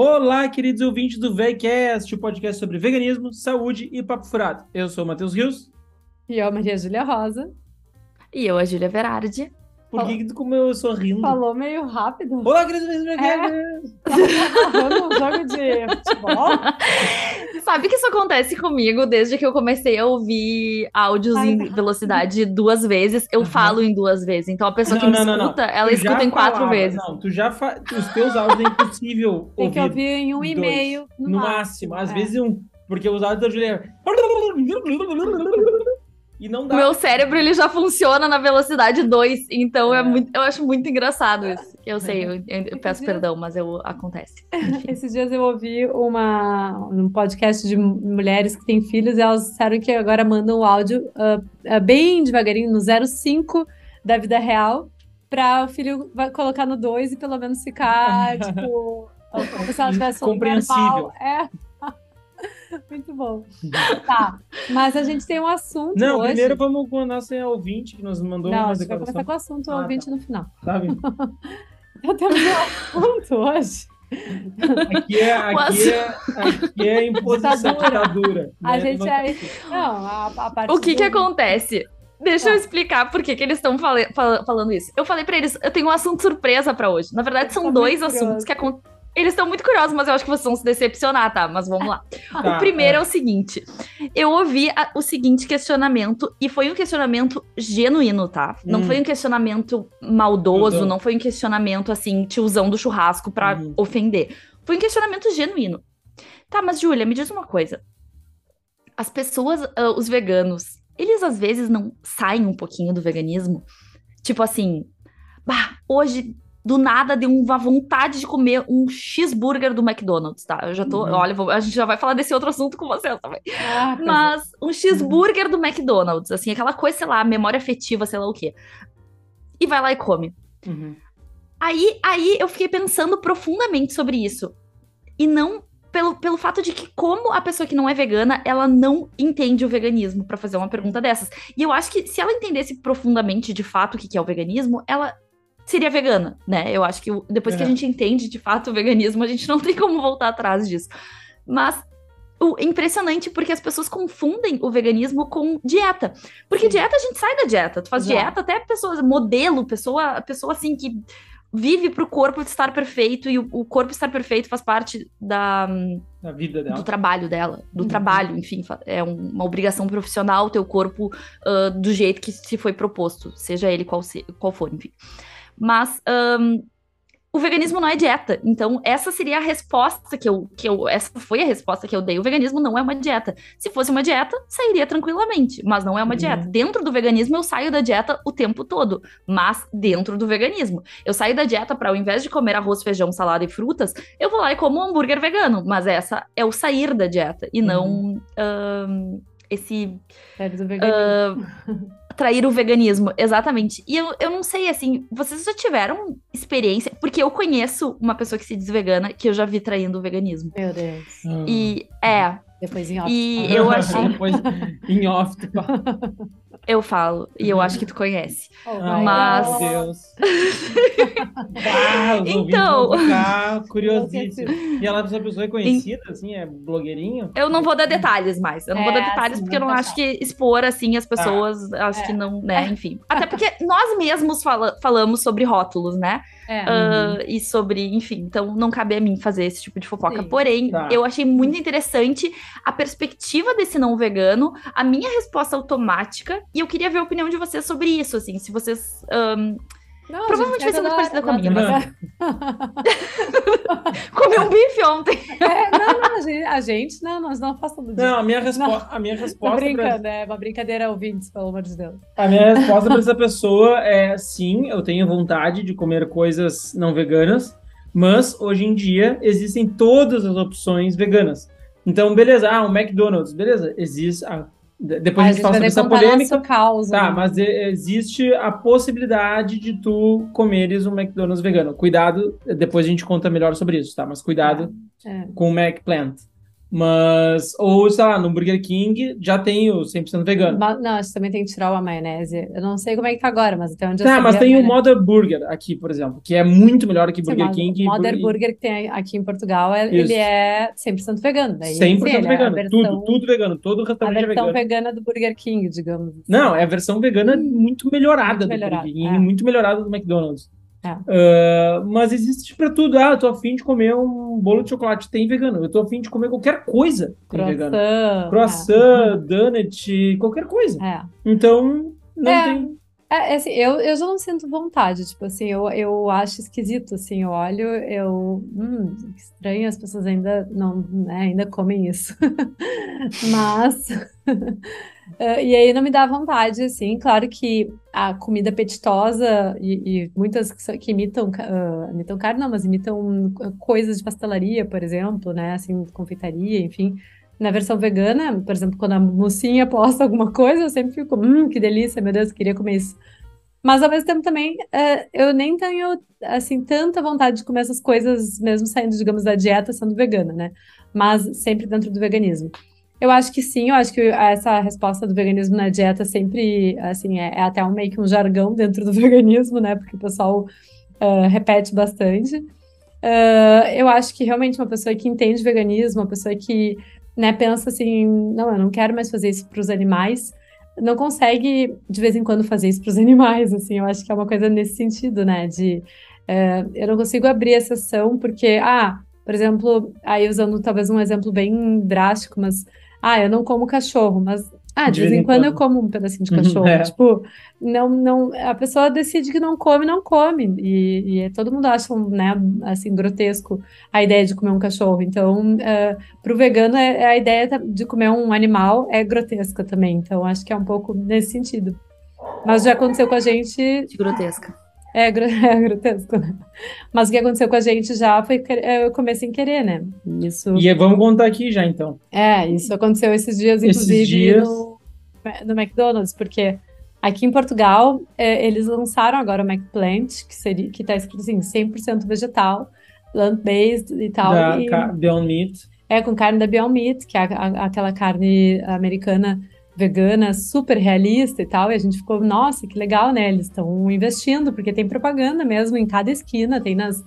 Olá, queridos ouvintes do VECast, o podcast sobre veganismo, saúde e papo furado. Eu sou o Matheus Rios. E eu, Maria Júlia Rosa. E eu, a Júlia Verardi. Por que, que tu comeu sorrindo? Falou meio rápido. Olá, queridos ouvintes do VECast! Falando um jogo de futebol. Sabe que isso acontece comigo desde que eu comecei a ouvir áudios Ai, em velocidade duas vezes, eu Aham. falo em duas vezes. Então a pessoa que Não, me não, não, não. escuta, ela Tu escuta em quatro falava, vezes. Não, tu já fa... Os teus áudios é impossível Tem que ouvir ouvir em um dois. e-mail. No, no máximo. Às É. vezes um. Porque os áudios da Juliana. E não O dá. meu cérebro ele já funciona na velocidade 2, então é. É. muito, eu acho muito engraçado isso. Eu sei, eu, eu- peço Esses perdão, mas eu, acontece. Enfim. Esses dias eu ouvi uma, um podcast de mulheres que têm filhos e elas disseram que agora mandam o áudio ah, bem devagarinho, no 05 da vida real, para o filho colocar no 2 e pelo menos ficar, tipo, como se ela tivesse Compreensível. normal. É. Muito bom. Tá, mas a gente tem um assunto Não, hoje. primeiro vamos com a nossa ouvinte que nos mandou Não, uma a gente vai declaração. começar com o assunto Ah, ouvinte tá. no final. Sabe? Então temos um assunto hoje. Aqui é, aqui é, aqui é imposição Ditadura. A né? gente é. Não, a, a parte O que que do- acontece? Deixa eu Ah. explicar por que, que eles estão fale- fal- falando isso. Eu falei pra eles, eu tenho um assunto surpresa pra hoje. Na verdade, são dois assuntos que acontecem. Eles estão muito curiosos, mas eu acho que vocês vão se decepcionar, tá? Mas vamos lá. Tá, o primeiro é. é. o seguinte: eu ouvi a- o seguinte questionamento, e foi um questionamento genuíno, tá? Não Hum. foi um questionamento maldoso, não foi um questionamento assim, tiozão do churrasco pra Uhum. ofender. Foi um questionamento genuíno. Tá, mas Júlia, me diz uma coisa. As pessoas, ah, os veganos, eles às vezes não saem um pouquinho do veganismo? Tipo assim, bah, hoje do nada deu uma vontade de comer um cheeseburger do McDonald's, tá? Eu já tô, Uhum. olha, vou- a gente já vai falar desse outro assunto com vocês também. Ah, é. Mas um cheeseburger do McDonald's, assim, aquela coisa, sei lá, memória afetiva, sei lá o quê. E vai lá e come. Uhum. Aí, aí eu fiquei pensando profundamente sobre isso. E não pelo, pelo fato de que, como a pessoa que não é vegana, ela não entende o veganismo pra fazer uma pergunta dessas. E eu acho que se ela entendesse profundamente de fato o que que é o veganismo, ela seria vegana, né? Eu acho que o- depois que a É. gente entende de fato o veganismo, a gente não tem como voltar atrás disso. Mas o é impressionante porque as pessoas confundem o veganismo com dieta. Porque Sim. dieta a gente sai da dieta. Tu faz Exato. dieta até pessoas, modelo, pessoa, pessoa assim que vive pro corpo estar perfeito e o, o corpo estar perfeito faz parte da, Da vida do dela. trabalho dela, do Uhum. trabalho, enfim, é um- uma obrigação profissional ter o corpo ah, do jeito que se foi proposto, seja ele qual, se- qual for, enfim. Mas ahn, o veganismo não é dieta, então essa seria a resposta que eu, que eu. Essa foi a resposta que eu dei. O veganismo não é uma dieta. Se fosse uma dieta, sairia tranquilamente, mas não é uma Uhum. dieta. Dentro do veganismo, eu saio da dieta o tempo todo, mas dentro do veganismo. Eu saio da dieta para, ao invés de comer arroz, feijão, salada e frutas, eu vou lá e como um hambúrguer vegano, mas essa é o sair da dieta e não ahn, esse Sério, do veganismo. ah, trair o veganismo, exatamente. E eu, eu não sei, assim, vocês já tiveram experiência? Porque eu conheço uma pessoa que se diz vegana que eu já vi traindo o veganismo. Meu Deus. Ah. E é, Depois em off. e eu achei, Depois, em off, fala. eu falo, e eu acho que tu conhece. Oh, Ah, Mas-. Meu Deus. Ah, Então. ficar curiosíssimos. E ela, essa pessoa é conhecida, assim, é blogueirinho? Eu não vou dar detalhes mais. Eu não vou É, dar detalhes assim, porque eu não não acho que expor assim as pessoas, acho É. que não, né, enfim. Até porque nós mesmos fala- falamos sobre rótulos, né? É. Ah, e sobre, enfim, então não cabe a mim fazer esse tipo de fofoca. Sim. Porém, Tá. eu achei muito interessante a perspectiva desse não vegano, a minha resposta automática, e eu queria ver a opinião de vocês sobre isso, assim, se vocês. ahn, Não, Provavelmente vai ser muito parecida com a minha, mas- Comeu um bife ontem. É, não, não, a gente, a gente não, nós não todo dia. Não, a minha, respo a minha Tô resposta pra, brincando, é uma brincadeira, ouvintes, pelo amor de Deus. a minha resposta para essa pessoa é sim, eu tenho vontade de comer coisas não veganas, mas hoje em dia existem todas as opções veganas. Então, beleza, ah, o McDonald's, beleza, existe. ah, de- depois a gente fala sobre essa polêmica. caos. Tá, né? mas existe a possibilidade de tu comeres um McDonald's vegano. Cuidado, depois a gente conta melhor sobre isso, tá? Mas cuidado É. com o McPlant. Mas, ou sei lá, no Burger King já tem o 100% vegano. Não, acho que também tem que tirar a maionese. Eu não sei como é que tá agora, mas até onde eu Tá, mas tem a o Mother Burger aqui, por exemplo, que é muito melhor que Sim, Burger mas King. O Mother e- Burger que tem aqui em Portugal, é- ele é 100% vegano. Daí, 100% sim, é a vegano. versão, Tudo, tudo vegano. Todo a restaurante é versão vegano. vegana do Burger King, digamos. assim. Não, é a versão vegana muito melhorada Muito do melhorada, Burger King, é. muito melhorada do McDonald's. É. Ah, mas existe pra tudo. Ah, eu tô afim de comer um bolo de chocolate, tem vegano. Eu tô afim de comer qualquer coisa, tem vegano. Croissant. Croissant, donut, qualquer coisa. É. Então, não É. tem. É, é assim, eu, eu já não sinto vontade, tipo assim, eu, eu acho esquisito, assim, eu olho, eu, hum, estranho, as pessoas ainda não, né, ainda comem isso, mas, eh, e aí não me dá vontade, assim, claro que a comida apetitosa e, e muitas que, que imitam, ah, imitam carne, não, mas imitam ah, coisas de pastelaria, por exemplo, né, assim, confeitaria, enfim, na versão vegana, por exemplo, quando a mocinha posta alguma coisa, eu sempre fico, hum, que delícia, meu Deus, queria comer isso. Mas ao mesmo tempo também, eh, eu nem tenho, assim, tanta vontade de comer essas coisas, mesmo saindo, digamos, da dieta, sendo vegana, né? Mas sempre dentro do veganismo. Eu acho que sim, eu acho que essa resposta do veganismo na dieta sempre, assim, é, é até um, meio que um jargão dentro do veganismo, né? Porque o pessoal eh, repete bastante. Eh, eu acho que realmente uma pessoa que entende veganismo, uma pessoa que né, pensa assim, não, eu não quero mais fazer isso para os animais, não consegue de vez em quando fazer isso para os animais, assim, eu acho que é uma coisa nesse sentido, né, de é, eu não consigo abrir a sessão porque, ah, por exemplo, aí usando talvez um exemplo bem drástico, mas, ah, eu não como cachorro, mas, ah, de, vez em quando, eu como um pedacinho de cachorro, É. tipo, não, não, a pessoa decide que não come, não come, e, e todo mundo acha, né, assim, grotesco a ideia de comer um cachorro, então, para o vegano, é, é a ideia de comer um animal é grotesca também, então acho que é um pouco nesse sentido. Mas já aconteceu com a gente, De grotesca. É, é grotesco, né? Mas o que aconteceu com a gente já foi é, eu comer sem querer, né? Isso, E vamos contar aqui já, então. é, isso aconteceu esses dias, Esses inclusive, dias. No, no McDonald's, porque aqui em Portugal, é, eles lançaram agora o McPlant, que seria, que tá escrito assim, 100% vegetal, plant-based e tal, Da e- Beyond Meat. é, com carne da Beyond Meat, que é a- a- aquela carne americana vegana super realista e tal. E a gente ficou, nossa, que legal, né? Eles estão investindo, porque tem propaganda mesmo em cada esquina, tem nas,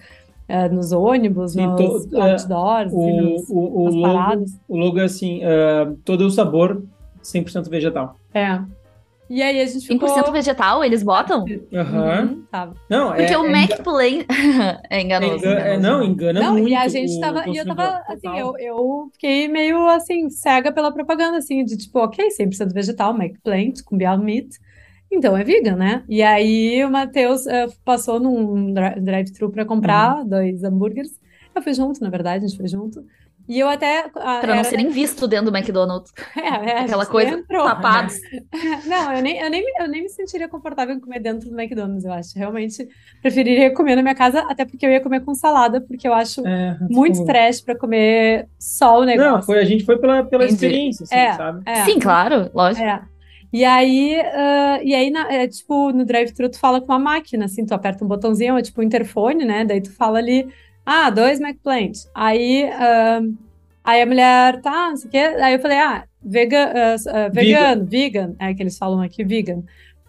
eh, nos ônibus, Sim, nos to- outdoors, O, nos- o, o, nas logo, paradas. o logo é assim: ah, todo o sabor 100% vegetal. É. E aí a gente ficou... 100% vegetal, eles botam? Aham. Uhum, tava. Não, Porque é, o é McPlane é enga- enganoso. é- é- enganoso. não, engana Não, muito. e a gente tava, e eu tava, assim, eu, eu fiquei meio, assim, cega pela propaganda, assim, de tipo, ok, 100% vegetal, McPlant, com Beyond Meat, então é vegan, né? E aí o Matheus eh, passou num dri- drive-thru pra Uhum. comprar dois hambúrgueres, eu fui junto, na verdade, a gente foi junto, e eu até... ah, Pra não era- ser nem visto dentro do McDonald's. é, é, Aquela coisa entrou. tapados. Não, eu nem, eu, nem, me- eu nem me sentiria confortável em comer dentro do McDonald's, eu acho. Realmente preferiria comer na minha casa, até porque eu ia comer com salada, porque eu acho É, muito trash pra comer só o negócio. Não, foi, a gente foi pela, pela Entendi. experiência, assim, É. sabe? É, Sim, claro, lógico. é. E aí, ah, e aí na- é, tipo, no drive-thru tu fala com a máquina, assim, tu aperta um botãozinho, é tipo um interfone, né? Daí tu fala ali, ah, dois McPlant. Aí, ah, aí a mulher, tá, não sei o quê. Aí eu falei, ah, vega, ah, ah, vegano, vegan, é que eles falam aqui, vegan.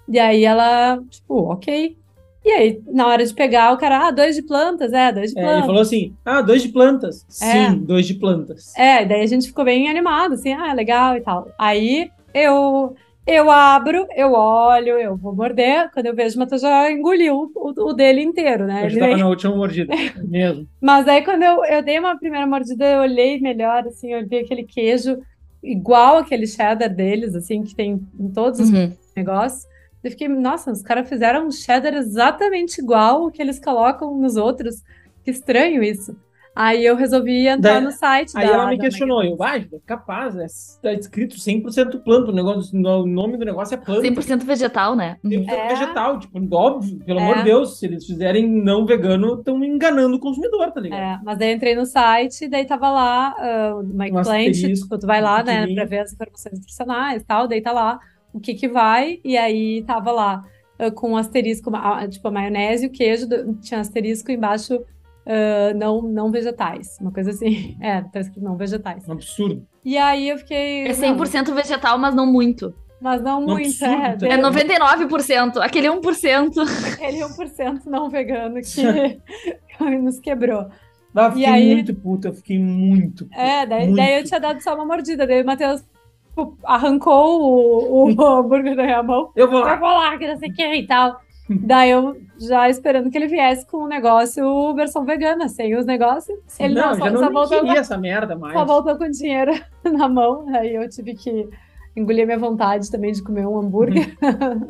E aí ela, tipo, ok. E aí, na hora de pegar, o cara, ah, dois de plantas, é, dois de É, ele plantas. falou assim: ah, dois de plantas. É. Sim, dois de plantas. É, daí a gente ficou bem animado, assim, ah, legal e tal. Aí eu eu abro, eu olho, eu vou morder. Quando eu vejo, o Matheus já engoliu o, o dele inteiro, né? Eu Ele já tava nem- na última mordida. mesmo. Mas aí quando eu, eu dei uma primeira mordida, eu olhei melhor, assim, eu vi aquele queijo igual aquele cheddar deles, assim, que tem em todos os Uhum. negócios. Eu fiquei, nossa, os caras fizeram um cheddar exatamente igual o que eles colocam nos outros. Que estranho isso. Aí eu resolvi entrar Da- no site Aí da- ela me da questionou, eu, vai, capaz, é, tá escrito 100% planta, o, negócio, o nome do negócio é planta. 100% vegetal, né? Uhum. 100% É. vegetal, tipo, óbvio, pelo É. amor de Deus, se eles fizerem não vegano, estão enganando o consumidor, tá ligado? É, mas daí eu entrei no site, daí tava lá ah, o Mike Um Plant, tipo, tu vai lá, né, pra ver as informações nutricionais e tal, daí tá lá o que que vai, e aí tava lá ah, com um asterisco, ah, tipo, a maionese e o queijo, do- tinha asterisco embaixo uh, não, não vegetais. Uma coisa assim. É, tá escrito não vegetais. Um absurdo. E aí eu fiquei. É 100% não, vegetal, mas não muito. Mas não muito, absurdo, é. É tá? 99%. Aquele 1%. Aquele 1% não vegano que nos quebrou. Ah, eu fiquei aí- muito puto, eu fiquei muito puto. É, daí, muito. daí eu tinha dado só uma mordida. Daí o Matheus tipo, arrancou o, o hambúrguer da minha mão. Eu vou Eu lá. vou lá, que não sei o que e tal. Daí eu já esperando que ele viesse com um negócio versão vegana, sem os negócios. Ele não, não, já só, não só voltou, queria essa merda mais. só voltou com dinheiro na mão. Aí eu tive que engolir minha vontade também de comer um hambúrguer.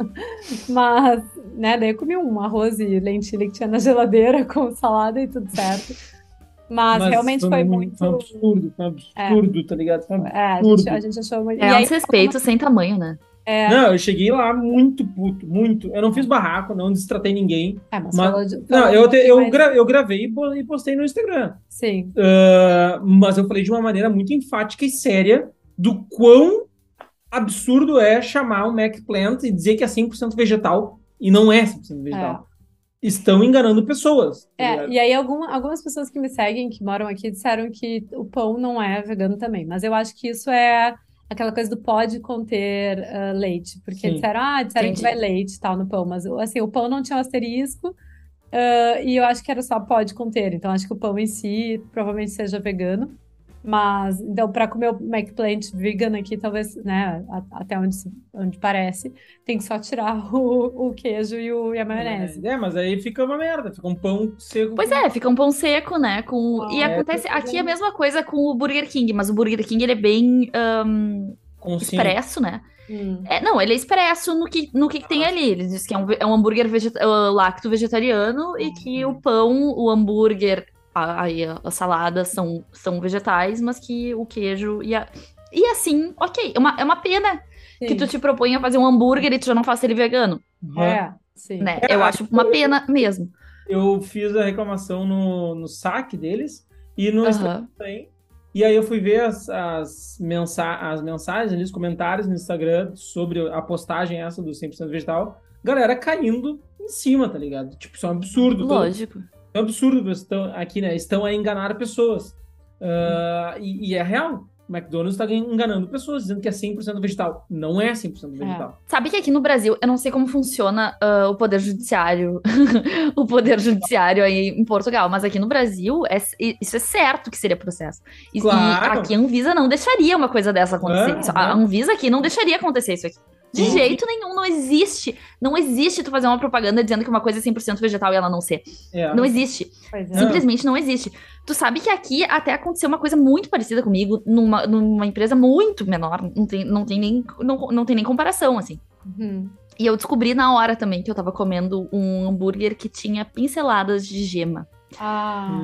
Mas, né, daí eu comi um arroz e lentilha que tinha na geladeira com salada e tudo certo. Mas, realmente foi muito. Foi um absurdo, foi um absurdo, tá ligado? Foi um É, a absurdo. gente, a gente achou muito. É e um desrespeito sem tamanho, né? É, Não, eu cheguei lá muito puto, muito. Eu não fiz barraco, não destratei ninguém. é, mas, mas- falou de. Não, falou eu, um te- eu, mais- gra- eu gravei e po- postei no Instagram. Sim. Ah, mas eu falei de uma maneira muito enfática e séria do quão absurdo é chamar um Mac Plant e dizer que é 100% vegetal e não é 100% vegetal. Estão enganando pessoas. tá É, e aí algum- algumas pessoas que me seguem, que moram aqui, disseram que o pão não é vegano também. Mas eu acho que isso é aquela coisa do pode conter ah, leite. Porque Sim. disseram, ah, disseram que Entendi. vai leite tal no pão. Mas assim, o pão não tinha um asterisco. ah, e eu acho que era só pode conter. Então acho que o pão em si provavelmente seja vegano. Mas, então, para comer o McPlant vegan aqui, talvez, né, a- até onde, onde parece, tem que só tirar o, o queijo e, o, e a maionese. É, mas aí fica uma merda, fica um pão seco. Pois com- é, fica um pão seco, né? Com... E Ah, é, acontece aqui a fazendo. mesma coisa com o Burger King, mas o Burger King ele é bem consciente. expresso, né? Hum. É, não, ele é expresso no que, no que, que tem ali. Ele diz que é um, é um hambúrguer vegeta ah, lacto vegetariano e que o pão, o hambúrguer, a, aí a, a salada são, são vegetais, mas que o queijo e a. E assim, ok, é uma, é uma pena que Sim. tu te propõe a fazer um hambúrguer e tu já não faça ele vegano, Uhum. É, sim. né? É, Eu acho uma pena mesmo. Eu fiz a reclamação no, no saque deles e no. Instagram também. E aí eu fui ver as, as, mensa as mensagens ali, os comentários no Instagram sobre a postagem essa do 100% vegetal. Galera caindo em cima, tá ligado? Tipo, isso é um absurdo. Todo- Lógico. É um absurdo, vocês estão aqui, né? Estão a enganar pessoas. Ah, e, e é real. O McDonald's está enganando pessoas, dizendo que é 100% vegetal. Não é 100% vegetal. Sabe que aqui no Brasil, eu não sei como funciona ah, o poder judiciário, o poder judiciário aí em Portugal, mas aqui no Brasil, é- isso é certo que seria processo. E, e Claro. aqui a Anvisa não deixaria uma coisa dessa acontecer. Isso- A Anvisa aqui não deixaria acontecer isso aqui. De Sim. jeito nenhum, não existe. Não existe tu fazer uma propaganda dizendo que uma coisa é 100% vegetal e ela não ser. É. Não existe. É. Simplesmente não existe. Tu sabe que aqui até aconteceu uma coisa muito parecida comigo numa, numa empresa muito menor. Não tem, não tem, nem, não, não tem nem comparação, assim. Uhum. E eu descobri na hora também que eu tava comendo um hambúrguer que tinha pinceladas de gema. Ah,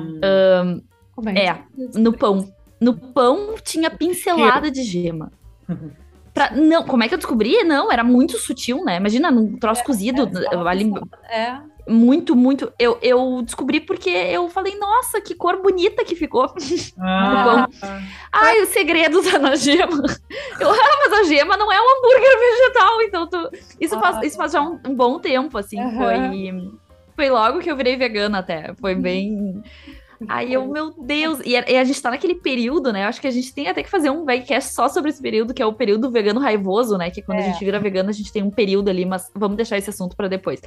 Hum. como é? É, no pão. No pão tinha pincelada de gema. Pra, não, como é que eu descobri? Não, era muito sutil, né? Imagina, num troço cozido, ali, É, muito, muito. Eu, eu descobri porque eu falei, nossa, que cor bonita que ficou. Ah, Ai, o segredo tá na gema. Eu, ah, mas a gema não é um hambúrguer vegetal, então tu... isso, Ah. faz, isso faz já um, um bom tempo, assim. Aham. Foi, foi logo que eu virei vegana até. Foi bem. Aí eu, meu Deus, e a, e a gente tá naquele período, né? Eu acho que a gente tem até que fazer um vegcast só sobre esse período, que é o período vegano raivoso, né? Que quando É. a gente vira vegano, a gente tem um período ali, mas vamos deixar esse assunto pra depois.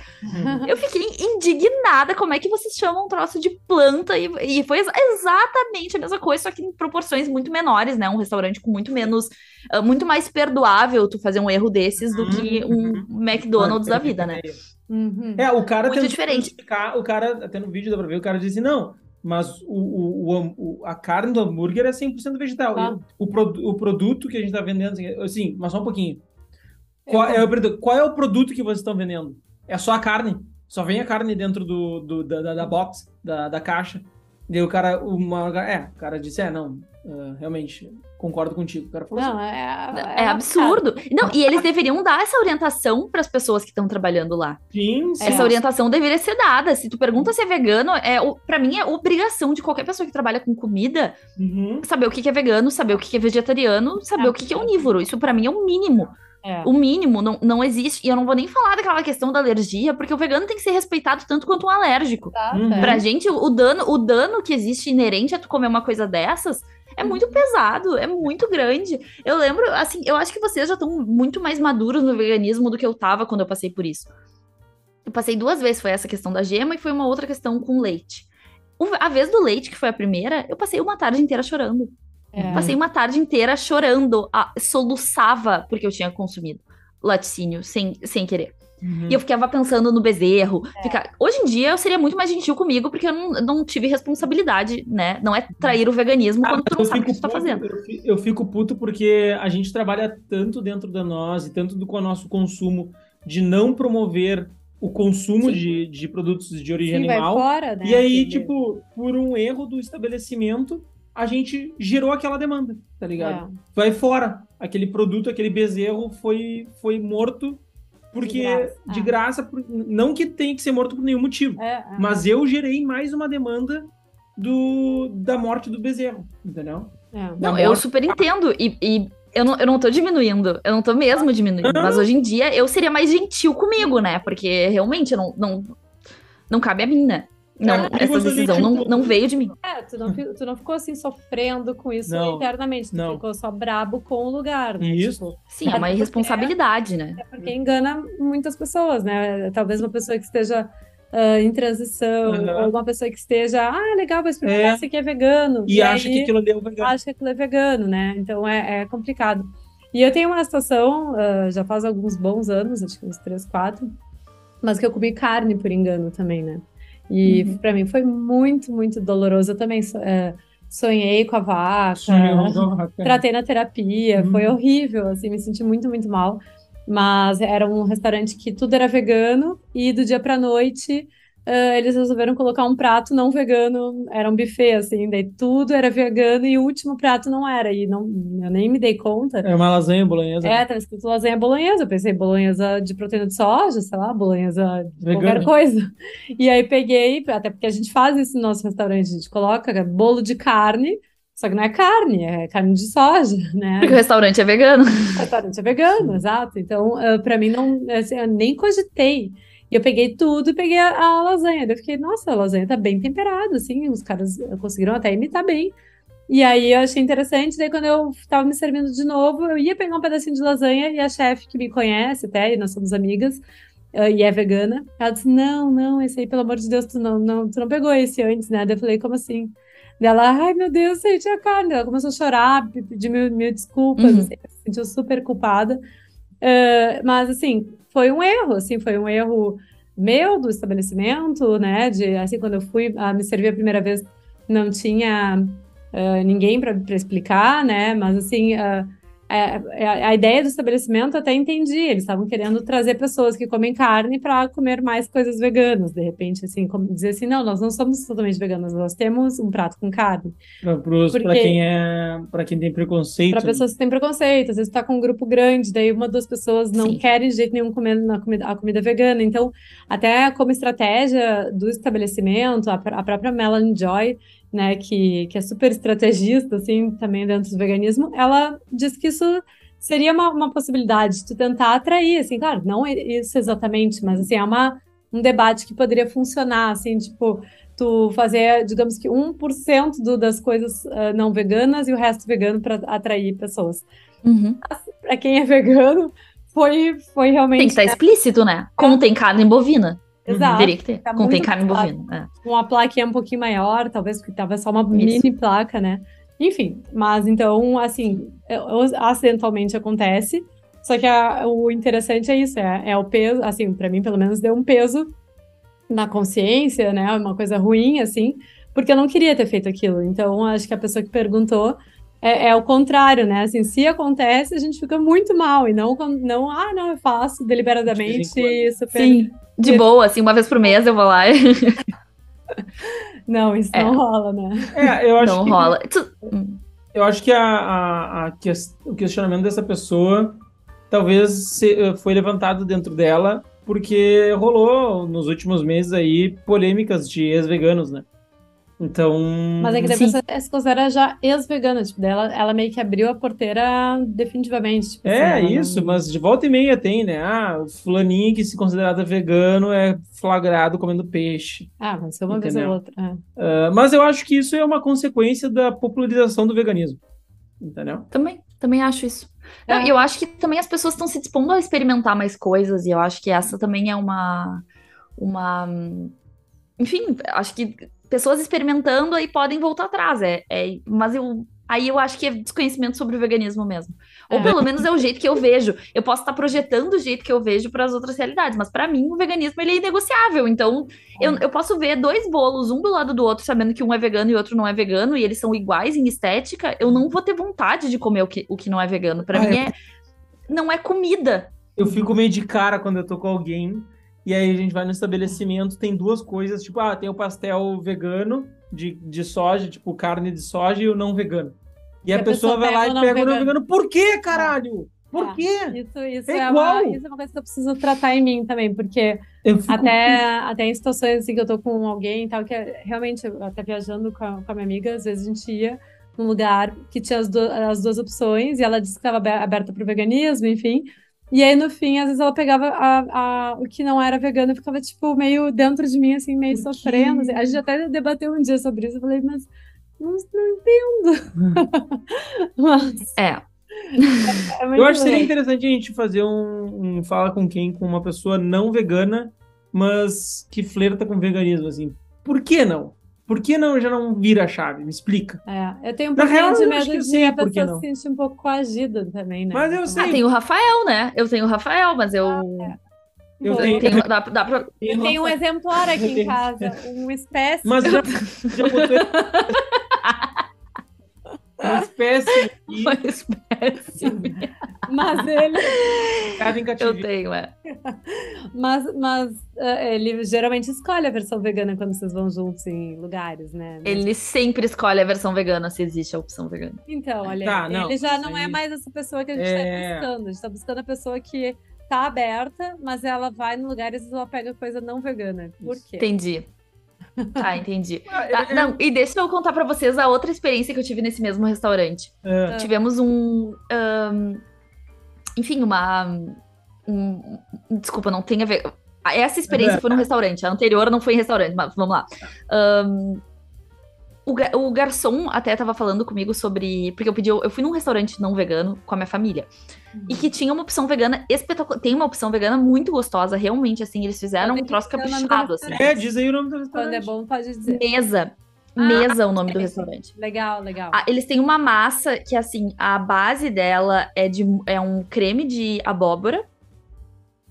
Eu fiquei indignada como é que vocês chamam um troço de planta e, e foi exa- exatamente a mesma coisa, só que em proporções muito menores, né? Um restaurante com muito menos, ah, muito mais perdoável tu fazer um erro desses do que um McDonald's da vida, né? Uhum. É, o cara Muito diferente. o cara, até no vídeo dá pra ver, o cara disse, não, mas o, o, o a carne do hambúrguer é 100% vegetal. Ah. O, o produto que a gente tá vendendo, assim, assim, mas só um pouquinho. Qual, é, eu pergunto, qual é o produto que vocês estão vendendo? É só a carne? Só vem a carne dentro do, do- da, da, box, da, da caixa. E o cara, uma, é, o cara disse, é, não, é, realmente, concordo contigo. O cara falou Não, assim, é, É absurdo. Não, e eles deveriam dar essa orientação para as pessoas que estão trabalhando lá. sim, sim. Essa orientação deveria ser dada. Se tu pergunta se é vegano, é para mim é obrigação de qualquer pessoa que trabalha com comida Uhum. saber o que que é vegano, saber o que que é vegetariano, saber É. o que que é onívoro. Isso pra mim é o mínimo. É. O mínimo não, não existe. E eu não vou nem falar daquela questão da alergia, porque o vegano tem que ser respeitado tanto quanto um alérgico. Tá, uhum. Pra gente, o dano, o dano que existe inerente a tu comer uma coisa dessas é muito pesado, é muito grande. Eu lembro, assim, eu acho que vocês já estão muito mais maduros no veganismo do que eu tava quando eu passei por isso. Eu passei duas vezes, foi essa questão da gema e foi uma outra questão com leite. A vez do leite, que foi a primeira, eu passei uma tarde inteira chorando. É. Passei uma tarde inteira chorando, soluçava porque eu tinha consumido laticínio sem, sem querer. Uhum. E eu ficava pensando no bezerro. É. Ficar... Hoje em dia eu seria muito mais gentil comigo, porque eu não, não tive responsabilidade, né? Não é trair o veganismo ah, quando tu não sabe o que tu tá fazendo. Eu fico, eu fico puto porque a gente trabalha tanto dentro da nós e tanto do com o nosso consumo de não promover o consumo de, de produtos de origem Sim, animal. Fora, né? E aí, tipo, por um erro do estabelecimento, a gente gerou aquela demanda, tá ligado? É. Vai fora. Aquele produto, aquele bezerro foi, foi morto porque de graça, de graça não que tenha que ser morto por nenhum motivo, é, é. mas eu gerei mais uma demanda do da morte do bezerro, entendeu? É. Não, morte... eu super entendo e, e, eu, não, eu não tô diminuindo, eu não tô mesmo diminuindo, mas hoje em dia eu seria mais gentil comigo, né? Porque realmente não, não, não cabe a mim, né? Não, é, essa decisão não, tipo, não veio de mim. É, tu não, tu não ficou assim sofrendo com isso não, internamente, tu não. ficou só brabo com o lugar, né? Isso. Tipo, Sim, é uma irresponsabilidade, né? É porque engana muitas pessoas, né? Talvez uma pessoa que esteja uh, em transição, uhum. ou uma pessoa que esteja, ah, legal, vou experimentar é. esse aqui é vegano. E, e acha que aquilo ali é vegano. Acha que aquilo é vegano, né? Então é, é complicado. E eu tenho uma situação, uh, já faz alguns bons anos, acho que uns 3, 4, mas que eu comi carne por engano também, né? E uhum. para mim foi muito, muito doloroso. Eu também é, sonhei com a vaca, tratei na terapia, uhum. foi horrível, assim, me senti muito, muito mal. Mas era um restaurante que tudo era vegano e do dia para noite Uh, eles resolveram colocar um prato não vegano, era um buffet, assim, daí tudo era vegano e o último prato não era, e não, eu nem me dei conta. É uma lasanha bolonhesa. É, tava escrito lasanha bolonhesa, eu pensei bolonhesa de proteína de soja, sei lá, bolonhesa de Vegana. qualquer coisa. E aí peguei, até porque a gente faz isso no nosso restaurante, a gente coloca bolo de carne, só que não é carne, é carne de soja, né? Porque o restaurante é vegano. O restaurante é vegano, exato. Então, uh, para mim, não, assim, eu nem cogitei e eu peguei tudo e peguei a, a lasanha. Eu fiquei, nossa, a lasanha tá bem temperada, assim, os caras conseguiram até imitar bem. E aí eu achei interessante, daí quando eu tava me servindo de novo, eu ia pegar um pedacinho de lasanha e a chefe que me conhece até, e nós somos amigas, uh, e é vegana, ela disse, não, não, esse aí, pelo amor de Deus, tu não, não, tu não pegou esse antes, né? Daí eu falei, como assim? Ela, ai meu Deus, aí tinha carne. Ela começou a chorar, pedir mil, mil desculpas, uhum. assim, se sentiu super culpada. Uh, mas assim, foi um erro, assim, foi um erro meu do estabelecimento, né? De assim, quando eu fui a me servir a primeira vez, não tinha uh, ninguém para explicar, né? Mas assim, uh, é, é, a ideia do estabelecimento até entendi. Eles estavam querendo trazer pessoas que comem carne para comer mais coisas veganas. De repente, assim, como dizer assim, não, nós não somos totalmente veganas, nós temos um prato com carne. Para quem é, para quem tem preconceito. Para pessoas que têm preconceito, às vezes está com um grupo grande, daí uma das pessoas não Sim. quer de jeito nenhum comer na comida, a comida vegana. Então, até como estratégia do estabelecimento, a, a própria Melanie Joy né, que, que é super estrategista, assim, também dentro do veganismo, ela diz que isso seria uma, uma possibilidade de tentar atrair, assim, claro, não isso exatamente, mas, assim, é uma, um debate que poderia funcionar, assim, tipo, tu fazer, digamos que 1% do, das coisas uh, não veganas e o resto vegano para atrair pessoas. Uhum. Para quem é vegano, foi, foi realmente... Tem que estar explícito, né? Contém carne bovina. Exato. Teria que ter. Tá Contém carne bovina. É. Uma plaquinha um pouquinho maior, talvez, porque tava só uma Isso. mini placa, né? Enfim, mas então, assim, é, acidentalmente acontece. Só que a, o interessante é isso, é, é o peso, assim, para mim, pelo menos, deu um peso na consciência, né? Uma coisa ruim, assim, porque eu não queria ter feito aquilo. Então, acho que a pessoa que perguntou é, é, o contrário, né? Assim, se acontece, a gente fica muito mal e não, não ah, não, eu faço deliberadamente, super. Sim, de boa, assim, uma vez por mês eu vou lá. não, isso é. não rola, né? É, eu acho não que, rola. Eu acho que a, a, a, o questionamento dessa pessoa talvez se, eh, foi levantado dentro dela porque rolou nos últimos meses aí polêmicas de ex-veganos, né? Então. Mas é que Sim. você se considera já ex-vegana, tipo, daí ela, ela meio que abriu a porteira definitivamente. Tipo, É assim, ela isso, não- mas de volta e meia tem, né? Ah, o fulaninho que se considerado vegano é flagrado comendo peixe. Ah, mas é uma vez ou Entendeu? outra. é. Ah, mas eu acho que isso é uma consequência da popularização do veganismo. Entendeu? Também, também acho isso. Não, É. e eu acho que também as pessoas estão se dispondo a experimentar mais coisas, e eu acho que essa também é uma, uma, enfim, acho que pessoas experimentando aí podem voltar atrás, é, é- mas eu, aí eu acho que é desconhecimento sobre o veganismo mesmo. Ou É. pelo menos é o jeito que eu vejo. Eu posso estar projetando o jeito que eu vejo para as outras realidades, mas para mim o veganismo ele é inegociável. Então eu, eu posso ver dois bolos um do lado do outro, sabendo que um é vegano e o outro não é vegano, e eles são iguais em estética. Eu não vou ter vontade de comer o que, o que não é vegano. Para Ah, mim é. é não é comida. Eu fico meio de cara quando eu tô com alguém, e aí a gente vai no estabelecimento, tem duas coisas, tipo, ah, tem o pastel vegano de, de soja, tipo, carne de soja e o não vegano. E a, a pessoa, pessoa vai lá e o pega o não vegano. vegano. Por quê, caralho? Por É. quê? Isso, isso, É é igual. uma, isso é uma coisa que eu preciso tratar em mim também, porque até, até em situações assim que eu tô com alguém e tal, que é, realmente, até viajando com a, com a minha amiga, às vezes a gente ia num lugar que tinha as, du- as duas opções, e ela disse que estava aberta pro veganismo, enfim. E aí, no fim, às vezes ela pegava a, a- o que não era vegano e ficava, tipo, meio dentro de mim, assim, meio sofrendo. assim. A gente até debateu um dia sobre isso. Eu falei, mas não, não entendo. mas É. é muito Eu acho que seria interessante a gente fazer um, um fala com quem com uma pessoa não vegana, mas que flerta com veganismo, assim. Por que não? Por que não já não vira a chave? Me explica. É, eu tenho um Na pouquinho real, de eu medo acho que eu de sei a pessoa não. se sentir um pouco coagida também, né? Mas eu Então, sei. Ah, tem o Rafael, né? Eu tenho o Rafael, mas eu. Eu Bom, tenho- tenho- dá, dá pra. eu tenho um exemplar aqui em casa, uma espécie. Mas já, já botou espécie Uma espécie. Mas ele, Eu tenho, é. mas, mas eh, ele geralmente escolhe a versão vegana quando vocês vão juntos em lugares, né? Ele sempre escolhe a versão vegana se existe a opção vegana. Então, olha, Tá, ele não, já não é mais essa pessoa que a gente É. tá buscando. A gente tá buscando a pessoa que tá aberta, mas ela vai em lugares e ela pega coisa não vegana. Por quê? Entendi. Tá, entendi. Ah, Tá, é- não, e deixa eu contar pra vocês a outra experiência que eu tive nesse mesmo restaurante. é, Tivemos um. ahn, enfim, uma. um- desculpa, não tem a ver. Essa experiência É. foi num restaurante, a anterior não foi em restaurante, mas vamos lá. Ahn, o, o garçom até tava falando comigo sobre. Porque eu pedi. Eu fui num restaurante não vegano com a minha família. E que tinha uma opção vegana espetacular. Tem uma opção vegana muito gostosa, realmente, assim. Eles fizeram um troço do caprichado, assim. restaurante. é, diz aí o nome do Quando é restaurante. bom, pode dizer. Mesa. Ah, Mesa é o nome do é. restaurante. Legal, legal. Ah, eles têm uma massa que, assim, a base dela é, de, é um creme de abóbora.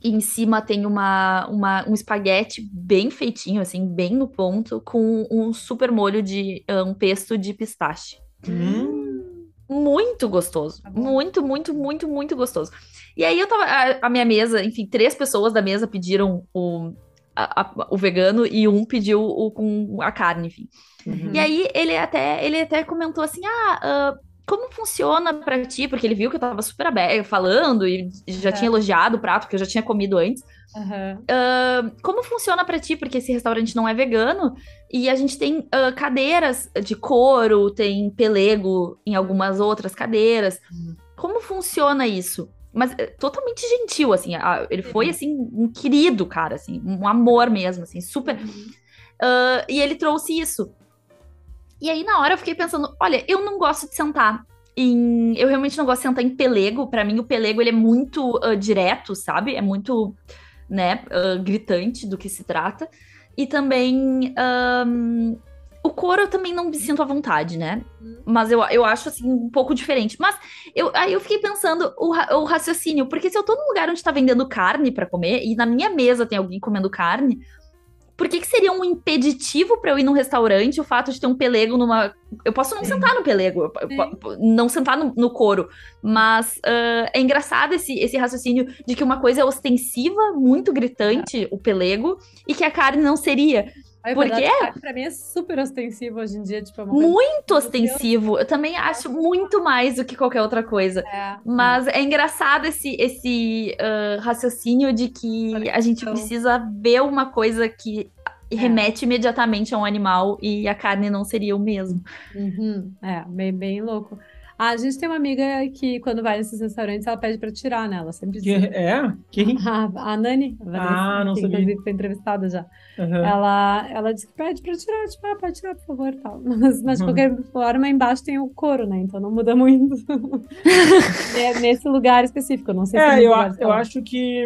E em cima tem uma, uma, um espaguete bem feitinho, assim, bem no ponto, com um super molho de ah, um pesto de pistache. Hum, Muito gostoso. Tá. Muito, muito, muito, muito gostoso. E aí eu tava. A, a minha mesa, enfim, três pessoas da mesa pediram o, a- a- o vegano e um pediu o com a carne, enfim. uhum. E aí ele até, ele até comentou assim: ah, ah, como funciona pra ti? Porque ele viu que eu tava super aberto, falando e já É. tinha elogiado o prato, que eu já tinha comido antes. Aham. Ah, como funciona pra ti? Porque esse restaurante não é vegano e a gente tem ah, cadeiras de couro, tem pelego em algumas outras cadeiras. Uhum. Como funciona isso? Mas é, totalmente gentil, assim. a- ele foi, assim, um querido, cara, assim. Um amor mesmo, assim. Super... Ah, e ele trouxe isso. E aí, na hora, eu fiquei pensando: olha, eu não gosto de sentar em. Eu realmente não gosto de sentar em pelego. Pra mim, o pelego ele é muito ah, direto, sabe? É muito, né, ah, gritante do que se trata. E também. ahn, o couro eu também não me sinto à vontade, né? Mas eu, eu acho, assim, um pouco diferente. Mas eu, aí eu fiquei pensando o, o raciocínio, porque se eu tô num lugar onde tá vendendo carne pra comer, e na minha mesa tem alguém comendo carne, por que, que seria um impeditivo pra eu ir num restaurante o fato de ter um pelego numa. Eu posso não sentar no pelego, Sim. não sentar no, no couro. Mas ah, é engraçado esse, esse raciocínio de que uma coisa é ostensiva, muito gritante, o pelego, e que a carne não seria. Aí, Por quê? carne Pra mim é super ostensivo hoje em dia, tipo, é. Muito ostensivo. Eu também acho muito mais do que qualquer outra coisa. É, Mas é engraçado esse, esse ah, raciocínio de que a gente precisa ver uma coisa que remete imediatamente a um animal e a carne não seria o mesmo. Uhum. É, bem, bem louco. Ah, a gente tem uma amiga que, quando vai nesses restaurantes, ela pede pra tirar, né? Ela sempre Que, diz. é? Quem? A, a Nani, a Vanessa, Ah, não que sabia. inclusive foi entrevistada já. Aham. Ela, ela disse que pede pra tirar, tipo, ah, pode tirar, por favor, tal. Mas, mas de Uhum. qualquer forma, embaixo tem o couro, né? Então não muda muito. É nesse lugar específico, eu não sei se É, eu, a- eu acho que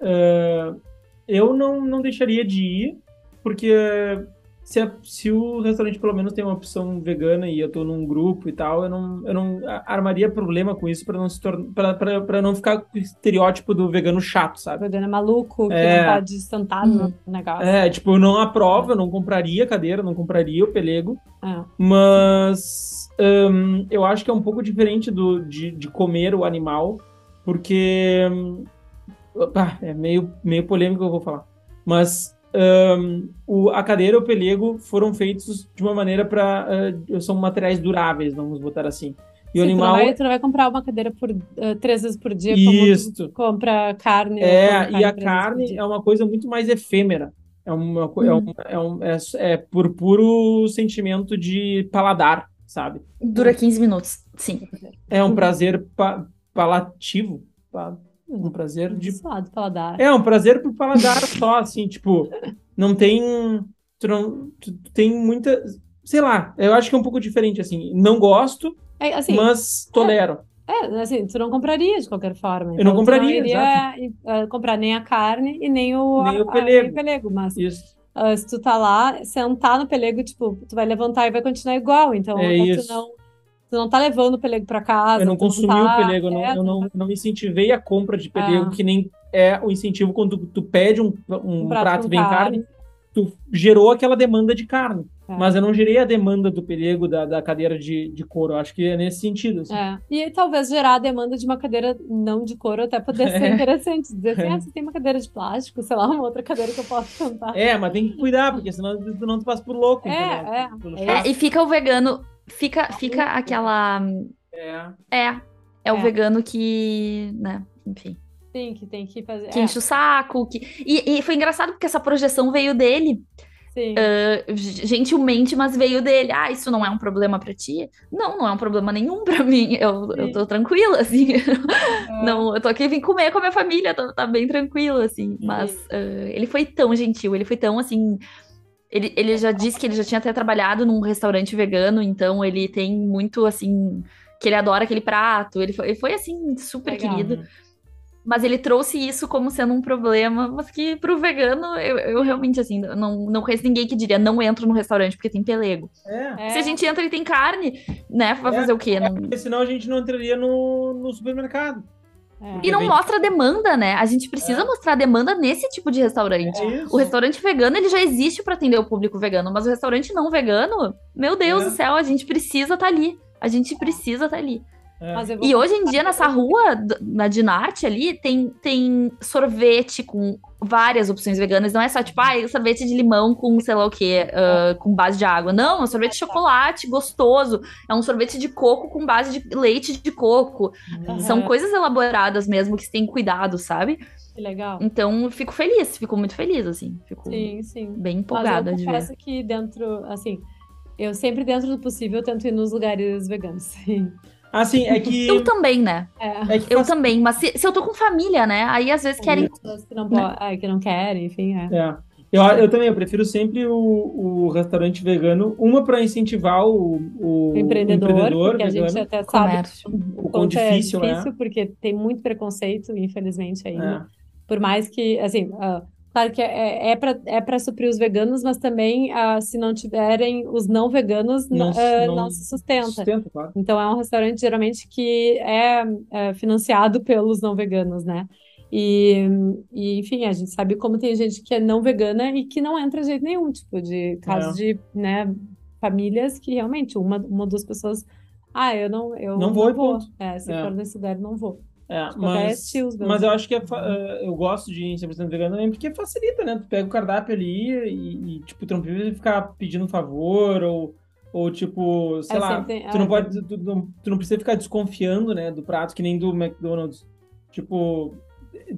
é, eu não, não deixaria de ir, porque se, a- se o restaurante pelo menos tem uma opção vegana e eu tô num grupo e tal, eu não, eu não armaria problema com isso para não se tornar para não ficar com o estereótipo do vegano chato, O sabe? vegano é maluco, que É. não pode sentar no negócio. É, tipo, eu não aprovo, eu não compraria a cadeira, não compraria o pelego, É. mas hum, eu acho que é um pouco diferente do, de, de comer o animal, porque hum, ah, é meio, meio polêmico o que eu vou falar. Mas hum, o, a cadeira e o pelego foram feitos de uma maneira para. são materiais duráveis, vamos botar assim. E o Sim, animal. Tu não, vai, tu não vai comprar uma cadeira por eh, três vezes por dia, Isso. como tu compra carne. É, come e a carne é uma coisa muito mais efêmera. É, uma, é, Hum. um, é, um, é, é por puro sentimento de paladar, sabe? Dura 15 minutos, sim. É um Uhum. prazer pa, palativo. pa- um prazer de. Suado paladar. É um prazer pro paladar só, assim, tipo, não tem. Tu não, tu, tu tem muita. Sei lá, eu acho que é um pouco diferente, assim. Não gosto, É, assim, mas tolero. é, assim, tu não compraria de qualquer forma. Eu não Então, tu compraria, iria eh, comprar nem a carne e nem o, Nem o a- a- pelego. nem o pelego. Mas Isso. ah, se tu tá lá, sentar no pelego, tipo, tu vai levantar e vai continuar igual. Então, É tu isso. não, tu não tá levando o pelego pra casa. Eu não consumi tá- o pelego, eu não, é, eu não, não incentivei a compra de pelego, Ah. que nem é o incentivo quando tu, tu pede um, um um prato, com e vem carne, tu gerou aquela demanda de carne. É. Mas eu não gerei a demanda do pelego, da, da cadeira de, de couro. Eu acho que é nesse sentido. assim. É. E talvez gerar a demanda de uma cadeira não de couro até poder ser É. interessante. Dizer assim, É. ah, você tem uma cadeira de plástico, sei lá, uma outra cadeira que eu posso sentar. É, mas tem que cuidar, porque senão tu não tu passa por louco. É, entendeu? é. É. É, e fica o vegano, fica, fica aquela. É. É, é o É. vegano que, né, enfim, Sim, que tem que fazer. que é, enche o saco. Que... E, e foi engraçado porque essa projeção veio dele, sim. uh, gentilmente, mas veio dele. Ah, isso não é um problema pra ti? Não, não é um problema nenhum pra mim. Eu, eu tô tranquila, assim. É. Não, eu tô aqui vim comer com a minha família, tá, tá bem tranquilo, assim. Mas uh, ele foi tão gentil, ele foi tão assim. Ele, ele já disse que ele já tinha até trabalhado num restaurante vegano, então ele tem muito assim. Que ele adora aquele prato. Ele foi, ele foi assim, super Legal. querido. Mas ele trouxe isso como sendo um problema, mas que pro vegano, eu, eu realmente, assim, não, não conheço ninguém que diria não entro no restaurante porque tem pelego. É. É, Se a gente entra e tem carne, né? Vai É, fazer o quê? Não- Porque senão a gente não entraria no, no supermercado. É. E não mostra demanda, né? A gente precisa É. mostrar demanda nesse tipo de restaurante. É. O restaurante vegano, ele já existe para atender o público vegano, mas o restaurante não vegano, meu Deus É. do céu, a gente precisa estar ali. A gente precisa estar ali. É. Mas eu vou E hoje em dia, nessa rua, na Dinarte ali, tem, tem sorvete com várias opções veganas. Não é só tipo, ah, sorvete de limão com sei lá o quê, ah, com base de água. Não, é um sorvete de chocolate gostoso. É um sorvete de coco com base de leite de coco. Aham. São coisas elaboradas mesmo que tem cuidado, sabe? Que legal. Então, fico feliz, fico muito feliz, assim. Fico Sim, sim. bem Mas empolgada eu de ver. confesso que dentro, assim, eu sempre dentro do possível tento ir nos lugares veganos. Sim. Assim, é que. Eu também, né? É. é que Eu faz- também, mas se, se eu tô com família, né? Aí às vezes querem. Pessoas que não, po- é, que não querem, enfim, é. É. Eu, eu também, eu prefiro sempre o, o restaurante vegano, uma para incentivar o, o O empreendedor, porque a vegano, gente até sabe Comércio. o quão quanto é difícil, difícil, porque tem muito preconceito, infelizmente, é. ainda. Por mais que, assim, ah, claro que é, é para é para suprir os veganos, mas também, ah, se não tiverem os não veganos, Não não, se- ah, não não se sustenta. Sustenta, claro. Então é um restaurante geralmente que é, é financiado pelos não veganos, né? E, e, enfim, a gente sabe como tem gente que é não vegana e que não entra de jeito nenhum, tipo, de casos É. de, né, famílias que realmente uma, uma ou duas pessoas, ah, eu não, eu Não vou e ponto. É, se É. for nesse lugar, não vou. É, Tipo, mas, mas eu acho que é eh, eu gosto de ir em 100% vegano também porque facilita, né? Tu pega o cardápio ali e, e, tipo, tu não precisa ficar pedindo favor ou, ou tipo, sei É, lá, sempre tu não é. pode, tu, tu não precisa ficar desconfiando, né, do prato, que nem do McDonald's. Tipo,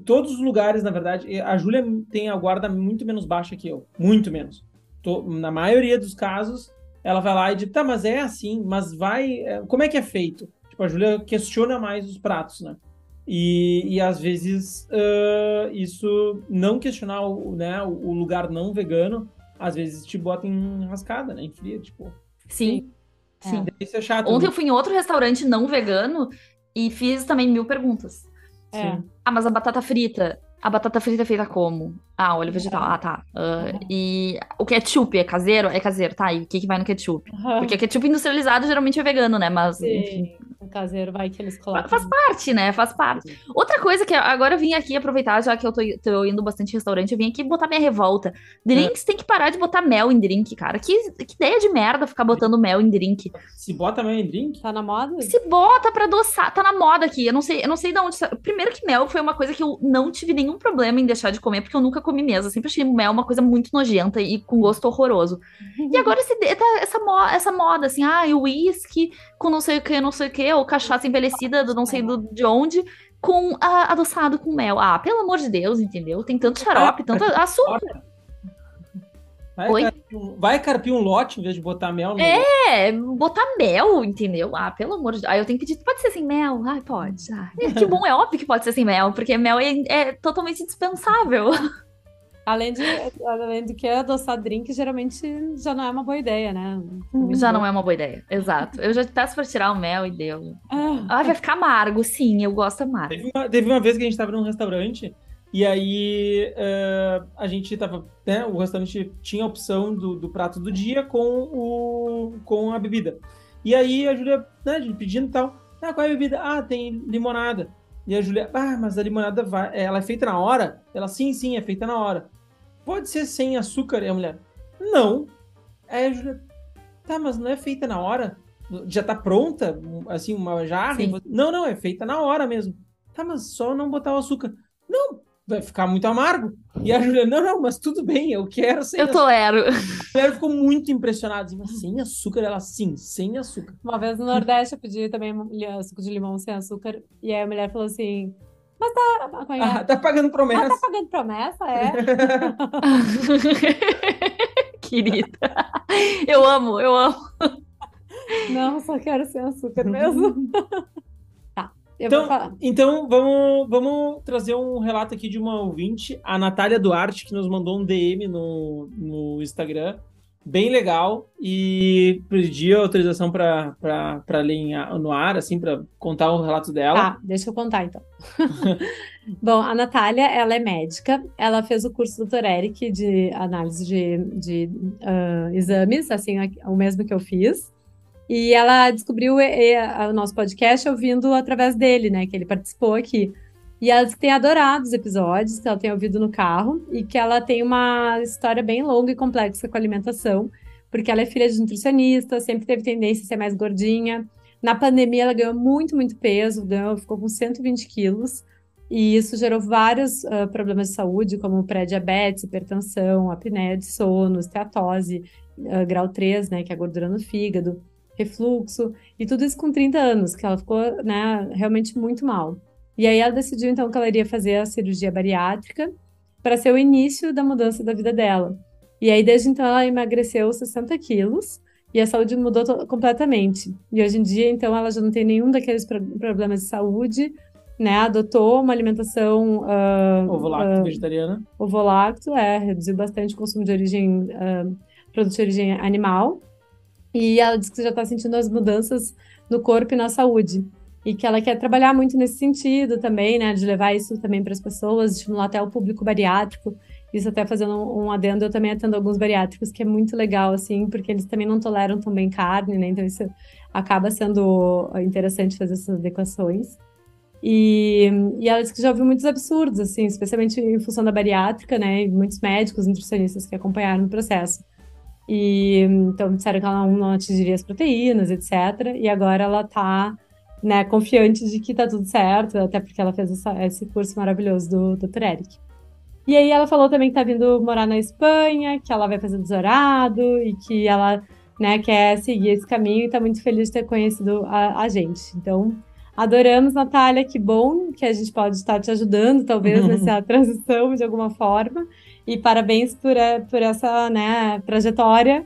todos os lugares, na verdade, a Júlia tem a guarda muito menos baixa que eu, muito menos. Tô, na maioria dos casos, ela vai lá e diz, tá, mas é assim, mas vai, é, como é que é feito? Tipo, a Júlia questiona mais os pratos, né? E, e às vezes uh, isso não questionar o, né, o lugar não vegano, às vezes te bota em rascada, né? Em fria, tipo. Sim. Sim. É. Isso é chato. Ontem né? eu fui em outro restaurante não vegano e fiz também mil perguntas. É. Ah, mas a batata frita. A batata frita é feita como? Ah, óleo vegetal. Ah, tá. Uhum. E o ketchup é caseiro? É caseiro, tá. E o que, que vai no ketchup? Porque ketchup industrializado geralmente é vegano, né? Mas, enfim. Sim, o caseiro vai que eles colocam. Faz parte, né? Faz parte. Outra coisa que agora eu vim aqui aproveitar, já que eu tô, tô indo bastante em restaurante, eu vim aqui botar minha revolta. Drinks tem que parar de botar mel em drink, cara. Que, que ideia de merda ficar botando mel em drink. Se bota mel em drink, Tá na moda? Se bota pra adoçar, tá na moda aqui. Eu não sei, eu não sei de onde. Primeiro que mel foi uma coisa que eu não tive nenhum problema em deixar de comer, porque eu nunca comi mesmo. Eu sempre achei mel uma coisa muito nojenta e com gosto horroroso. E agora esse, tá essa, mo- essa moda, assim, ah, o uísque com não sei o que, não sei o que, ou cachaça envelhecida do não sei do, de onde, com ah, adoçado com mel. Ah, pelo amor de Deus, entendeu? Tem tanto xarope, tanto açúcar. vai, Oi? carpir um, vai carpir um lote em vez de botar mel no É, botar mel, entendeu? Ah, pelo amor de Deus. Aí eu tenho que pedir, pode ser sem mel? Ai, pode. Ah, é, que bom, é óbvio que pode ser sem mel, porque mel é, é totalmente dispensável. Além de, além do que adoçar drink, geralmente já não é uma boa ideia, né? Já não é uma boa ideia. Exato. Eu já peço pra tirar o mel e deu. Ah, Ai, vai ficar amargo, sim, eu gosto amargo. Teve uma, teve uma vez que a gente tava num restaurante e aí eh, a gente tava, né, o restaurante tinha a opção do, do prato do dia com, o, com a bebida. E aí a Júlia, né, pedindo e tal, ah, qual é a bebida? Ah, tem limonada. E a Júlia, ah, mas a limonada vai, ela é feita na hora? Ela, sim, sim, é feita na hora. Pode ser sem açúcar? E a mulher, não. Aí a Júlia, tá, mas não é feita na hora? Já tá pronta? Assim, uma jarra? Sim. Não, não, é feita na hora mesmo. Tá, mas só não botar o açúcar. Não, vai ficar muito amargo. E a Julia, não, não, mas tudo bem, eu quero sem Eu açúcar. tolero. A mulher ficou muito impressionada. Assim, mas sem açúcar? Ela, sim, sem açúcar. Uma vez no Nordeste eu pedi também suco de limão sem açúcar. E aí a mulher falou assim: Mas tá. é? Ah, tá pagando Ah, promessa. tá pagando promessa? É. Querida. Eu amo, eu amo. Não, só quero sem açúcar mesmo. tá. Então-. Então, vamos, vamos trazer um relato aqui de uma ouvinte, a Natália Duarte, que nos mandou um DM no, no Instagram. Bem legal. E pedi autorização para ler a- no ar, assim, para contar o relato dela. Tá, deixa eu contar então. Bom, a Natália, ela é médica, ela fez o curso Dr. Eric de análise de, de ah, exames, assim, a- o mesmo que eu fiz. E ela descobriu eh, eh, o nosso podcast ouvindo através dele, né, que ele participou aqui. E ela tem adorado os episódios, que ela tem ouvido no carro, e que ela tem uma história bem longa e complexa com alimentação, porque ela é filha de nutricionista, sempre teve tendência a ser mais gordinha, na pandemia, ela ganhou muito, muito peso, ganhou, ficou com 120 quilos, e isso gerou vários ah, problemas de saúde, como pré-diabetes, hipertensão, apneia de sono, esteatose, ah, grau 3, né, que é a gordura no fígado, refluxo, e tudo isso com 30 anos, que ela ficou, né, realmente muito mal. E aí ela decidiu, então, que ela iria fazer a cirurgia bariátrica para ser o início da mudança da vida dela. E aí, desde então, ela emagreceu 60 quilos, e a saúde mudou completamente. E hoje em dia, então, ela já não tem nenhum daqueles pro- problemas de saúde, né? Adotou uma alimentação Ovo lácteo vegetariana. ovolacto, é, reduziu bastante o consumo de origem, ah, produto de origem animal. E ela diz que já está sentindo as mudanças no corpo e na saúde. E que ela quer trabalhar muito nesse sentido também, né? De levar isso também para as pessoas, estimular até o público bariátrico. Isso até fazendo um, adendo, eu também atendo alguns bariátricos, que é muito legal, assim, porque eles também não toleram tão bem carne, né? Então isso acaba sendo interessante fazer essas adequações. E, e ela disse que já ouviu muitos absurdos, assim, especialmente em função da bariátrica, né? E muitos médicos, nutricionistas que acompanharam o processo. E então disseram que ela não, atingiria as proteínas, etc. E agora ela tá, né, confiante de que tá tudo certo, até porque ela fez essa- esse curso maravilhoso do Dr. Eric. E aí ela falou também que tá vindo morar na Espanha, que ela vai fazer doutorado e que ela, né, quer seguir esse caminho e tá muito feliz de ter conhecido a, a gente. Então, Adoramos, Natália, que bom que a gente pode estar te ajudando, talvez, nessa transição de alguma forma. E parabéns por, eh, por essa né, trajetória,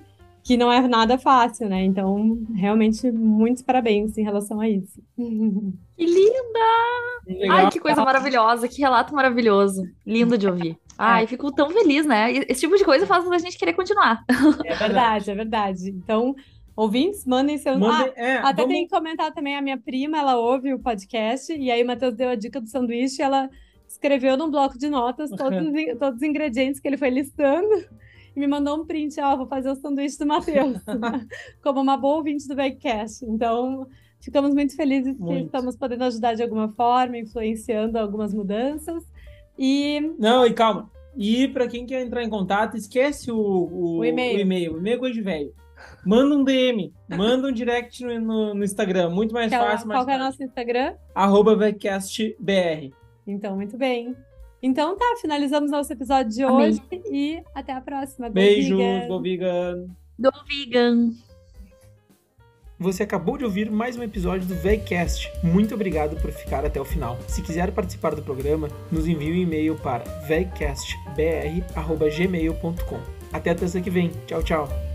que não é nada fácil, né? Então, realmente, muitos parabéns em relação a isso. Que linda! Legal. Ai, que coisa maravilhosa, que relato maravilhoso. Lindo de ouvir. Ai, fico tão feliz, né? Esse tipo de coisa faz a gente querer continuar. É verdade, é verdade. Então, ouvintes, mandem seus. ah, é, até vamos... tem que comentar também a minha prima, ela ouve o podcast, e aí o Matheus deu a dica do sanduíche, ela escreveu num bloco de notas todos, os, todos os ingredientes que ele foi listando e me mandou um print, ó, oh, vou fazer o sanduíche do Matheus, como uma boa ouvinte do Backcast. Então, ficamos muito felizes muito. que estamos podendo ajudar de alguma forma, influenciando algumas mudanças. E... Não, e calma. E para quem quer entrar em contato, esquece o, o, o e-mail. O e-mail, o e-mail é coisa de velho. Manda um DM, manda um direct no, no, no Instagram, muito mais qual, fácil. Qual é o nosso Instagram? Arroba. Então, muito bem. Então tá, finalizamos nosso episódio de Amém. hoje e até a próxima. Go Beijos, vegan. Go Vegan. Go Vegan. Você acabou de ouvir mais um episódio do VegCast. Muito obrigado por ficar até o final. Se quiser participar do programa, nos envie um e-mail para vegcastbr.gmail.com. Até a terça que vem. Tchau, tchau.